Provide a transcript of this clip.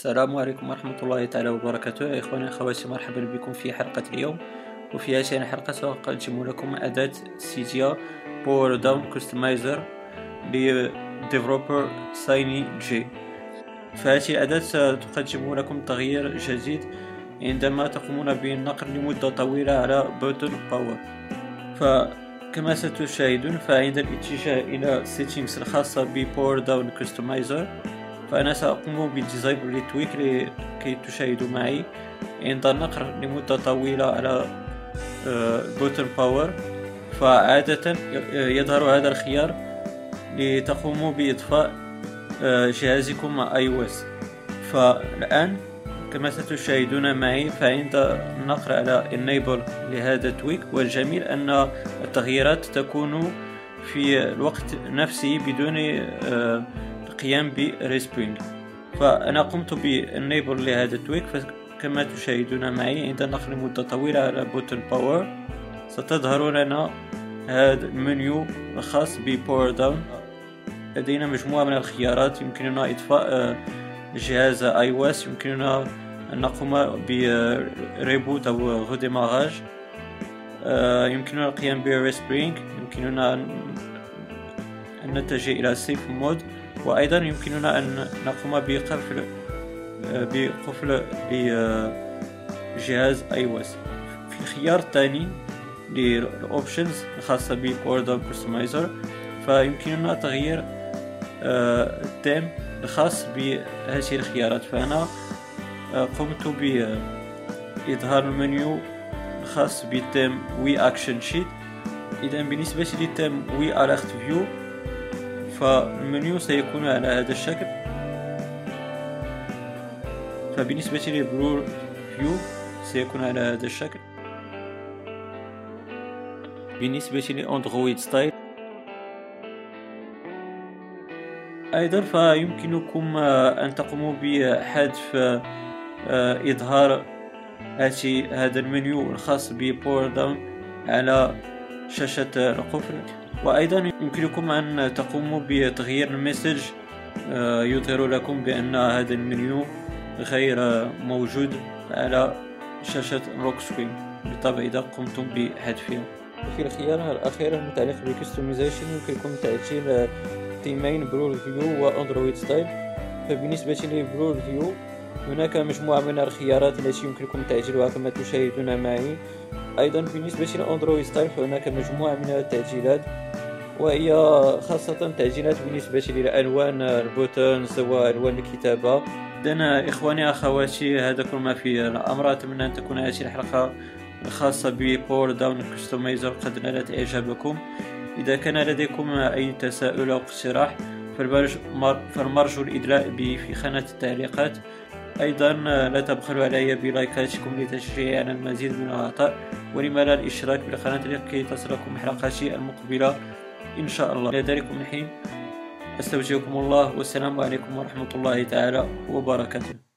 السلام عليكم ورحمة الله تعالى وبركاته. يا إخواني أخواتي مرحبا بكم في حلقة اليوم. وفي هذه الحلقة سأقدم لكم أداة Cydia PowerDown Customizer ل developer سايني جي فهذه الأداة تقدم لكم تغيير جديد عندما تقومون بالنقر لمدة طويلة على button power فكما ستشاهدون فعند الاتجاه إلى settings الخاصة ب PowerDown Customizer فأنا سأقوم ب disable ل tweak لكي تشاهدوا معي. عند النقر لمدة طويلة على button power. فعادة يظهر هذا الخيار لتقوموا بإطفاء آه، جهازكم مع iOS فالآن كما ستشاهدون معي فعند النقر على enable لهذا ال tweak والجميل أن التغييرات تكون في الوقت نفسه بدون آه، القيام ب respring فأنا قمت بال enable لهذا ال tweak فكما تشاهدون معي عند النقر لمدة طويلة على button power ستظهر لنا هذا المنيو الخاص ب PowerDown. لدينا مجموعة من الخيارات يمكننا إطفاء جهاز iOS يمكننا أن نقوم ب reboot أو redémarrage يمكننا القيام ب respring يمكننا أن نتجه إلى safe mode. وأيضا يمكننا أن نقوم بقفل بقفل iOS في الخيار الثاني لل options الخاصة ب PowerDown Customizer فيمكننا تغيير آه، التيم الخاص بهذه الخيارات. فأنا آه، قمت بإظهار المنيو الخاص ب theme UI Action Sheet إذا بالنسبة لل theme UI Alert View فال menu سيكون على هذا الشكل. فبالنسبة ل Blur View سيكون على هذا الشكل. بالنسبة ل Android Style. أيضا فيمكنكم أن تقوموا بحذف آه، إظهار هذا المنيو الخاص ب PowerDown على شاشة القفل. وأيضا يمكنكم أن تقوموا بتغيير ال message آه، يظهر لكم بأن هذا المنيو غير موجود على شاشة lock screen. بالطبع إذا قمتم بحذفها في الخيار الأخير المتعلق بال customization يمكنكم تعديل theme ين Blur View و Android Style فبالنسبة ل Blur View هناك مجموعة من الخيارات التي يمكنكم تعديلها كما تشاهدون معي. أيضا بالنسبة ل Android Style فهناك مجموعة من التعديلات وهي خاصة تعديلات بالنسبة للألوان ال buttons وألوان الكتابة. إذا إخواني أخواتي هذا كل ما في الأمر. أتمنى أن تكون هذه الحلقة الخاصة ب PowerDown Customizer قد نالت إعجابكم. إذا كان لديكم أي تساؤل أو اقتراح فالمرجو الإدلاء به في خانة التعليقات. أيضا لا تبخلوا علي بلايكاتكم لتشجيعي على المزيد من العطاء ولما لا الإشتراك بالقناة لكي تصلكم حلقاتي المقبلة. إن شاء الله. إلى ذلك من حين أستودعكم الله. والسلام عليكم ورحمة الله تعالى وبركاته.